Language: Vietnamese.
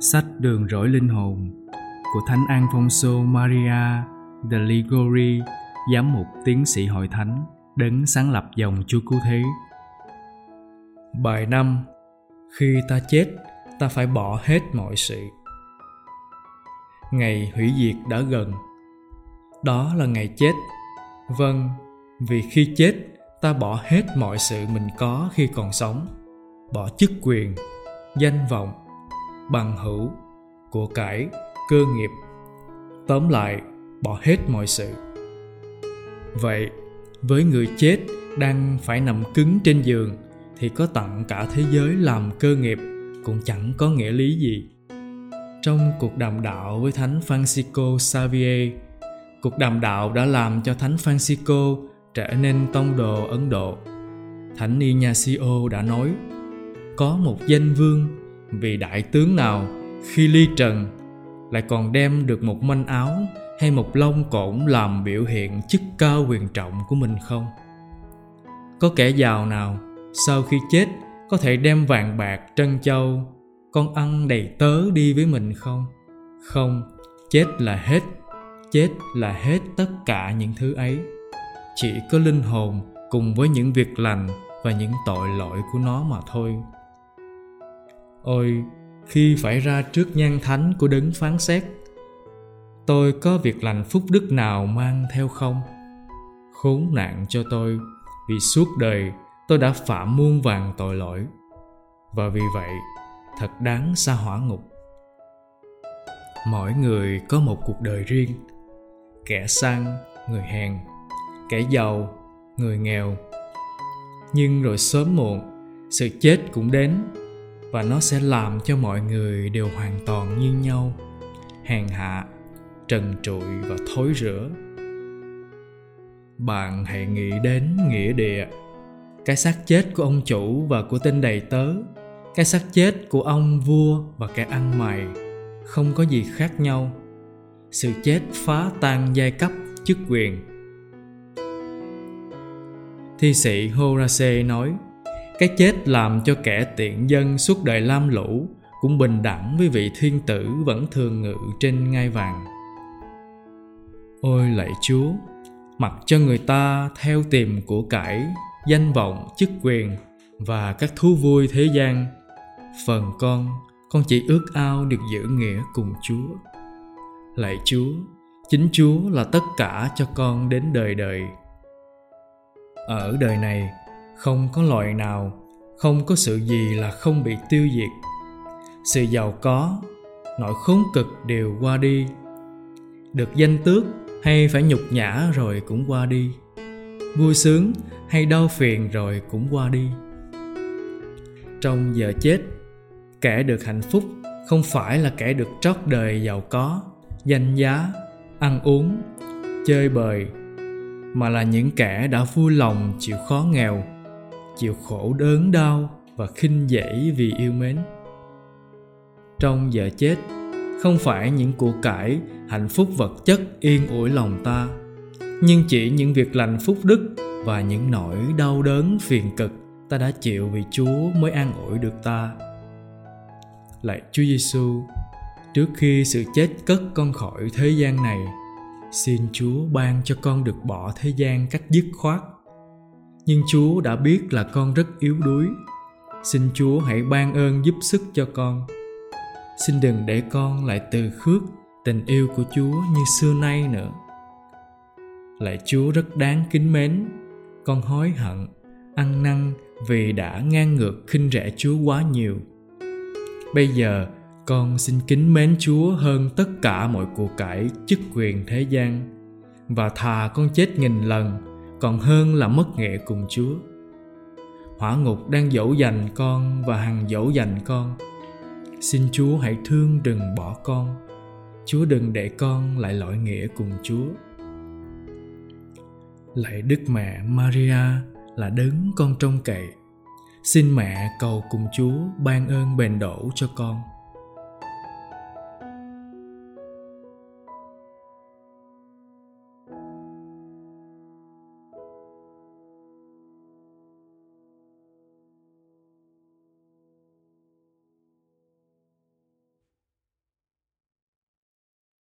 Sách Đường Rỗi Linh Hồn của Thánh Alfonso Maria de Ligori, giám mục tiến sĩ hội thánh, đấng sáng lập dòng Chúa Cứu Thế. Bài 5 Khi ta chết, ta phải bỏ hết mọi sự. Ngày hủy diệt đã gần. Đó là ngày chết. Vâng, vì khi chết, ta bỏ hết mọi sự mình có khi còn sống. Bỏ chức quyền, danh vọng, bằng hữu của cải, cơ nghiệp. Tóm lại, bỏ hết mọi sự. Vậy, với người chết đang phải nằm cứng trên giường, thì có tặng cả thế giới làm cơ nghiệp, cũng chẳng có nghĩa lý gì. Trong cuộc đàm đạo với thánh francisco xavier, cuộc đàm đạo đã làm cho thánh francisco trở nên tông đồ ấn độ. Thánh ignacio đã nói, có một danh vương vì đại tướng nào khi ly trần lại còn đem được một manh áo hay một lông cổn làm biểu hiện chức cao quyền trọng của mình không? Có kẻ giàu nào sau khi chết có thể đem vàng bạc, trân châu, con ăn đầy tớ đi với mình không? Không, chết là hết, chết là hết tất cả những thứ ấy. Chỉ có linh hồn cùng với những việc lành và những tội lỗi của nó mà thôi ôi, khi phải ra trước nhan thánh của đấng phán xét, tôi có việc lành phúc đức nào mang theo không? Khốn nạn cho tôi, vì suốt đời tôi đã phạm muôn vàng tội lỗi. Và vì vậy, thật đáng xa hỏa ngục. Mỗi người có một cuộc đời riêng. Kẻ sang người hèn. Kẻ giàu, người nghèo. Nhưng rồi sớm muộn, sự chết cũng đến và nó sẽ làm cho mọi người đều hoàn toàn như nhau. Hèn hạ, trần trụi và thối rữa bạn hãy nghĩ đến nghĩa địa, cái xác chết của ông chủ và của tên đầy tớ, cái xác chết của ông vua và kẻ ăn mày, không có gì khác nhau. Sự chết phá tan giai cấp chức quyền. Thi sĩ horace nói cái chết làm cho kẻ tiện dân suốt đời lam lũ, cũng bình đẳng với vị thiên tử vẫn thường ngự trên ngai vàng. Ôi lạy chúa, mặc cho người ta theo tìm của cải, danh vọng, chức quyền và các thú vui thế gian. Phần con con chỉ ước ao được giữ nghĩa cùng chúa. Lạy chúa, chính chúa là tất cả cho con đến đời đời. Ở đời này không có loại nào, không có sự gì là không bị tiêu diệt. Sự giàu có, nỗi khốn cực đều qua đi. Được danh tước, hay phải nhục nhã rồi cũng qua đi. Vui sướng, hay đau phiền rồi cũng qua đi. Trong giờ chết, kẻ được hạnh phúc không phải là kẻ được trót đời giàu có, danh giá, ăn uống, chơi bời, mà là những kẻ đã vui lòng chịu khó nghèo chịu khổ đớn đau và khinh dễ vì yêu mến trong giờ chết không phải những của cải hạnh phúc vật chất yên ủi lòng ta nhưng chỉ những việc lành phúc đức và những nỗi đau đớn phiền cực ta đã chịu vì Chúa mới an ủi được ta. Lạy Chúa Giêsu, trước khi sự chết cất con khỏi thế gian này, xin Chúa ban cho con được bỏ thế gian cách dứt khoát nhưng chúa đã biết là con rất yếu đuối. Xin chúa hãy ban ơn giúp sức cho con. Xin đừng để con lại từ khước tình yêu của chúa như xưa nay nữa. Lạy chúa rất đáng kính mến. Con hối hận, ăn năn vì đã ngang ngược khinh rẻ chúa quá nhiều. Bây giờ, con xin kính mến chúa hơn tất cả mọi của cải chức quyền thế gian và thà con chết nghìn lần còn hơn là mất nghệ cùng Chúa. Hỏa ngục đang dỗ dành con và hằng dỗ dành con. Xin Chúa hãy thương đừng bỏ con. Chúa đừng để con lại lỗi nghĩa cùng Chúa. Lạy Đức Mẹ Maria là đấng con trông cậy. Xin mẹ cầu cùng Chúa ban ơn bền đổ cho con.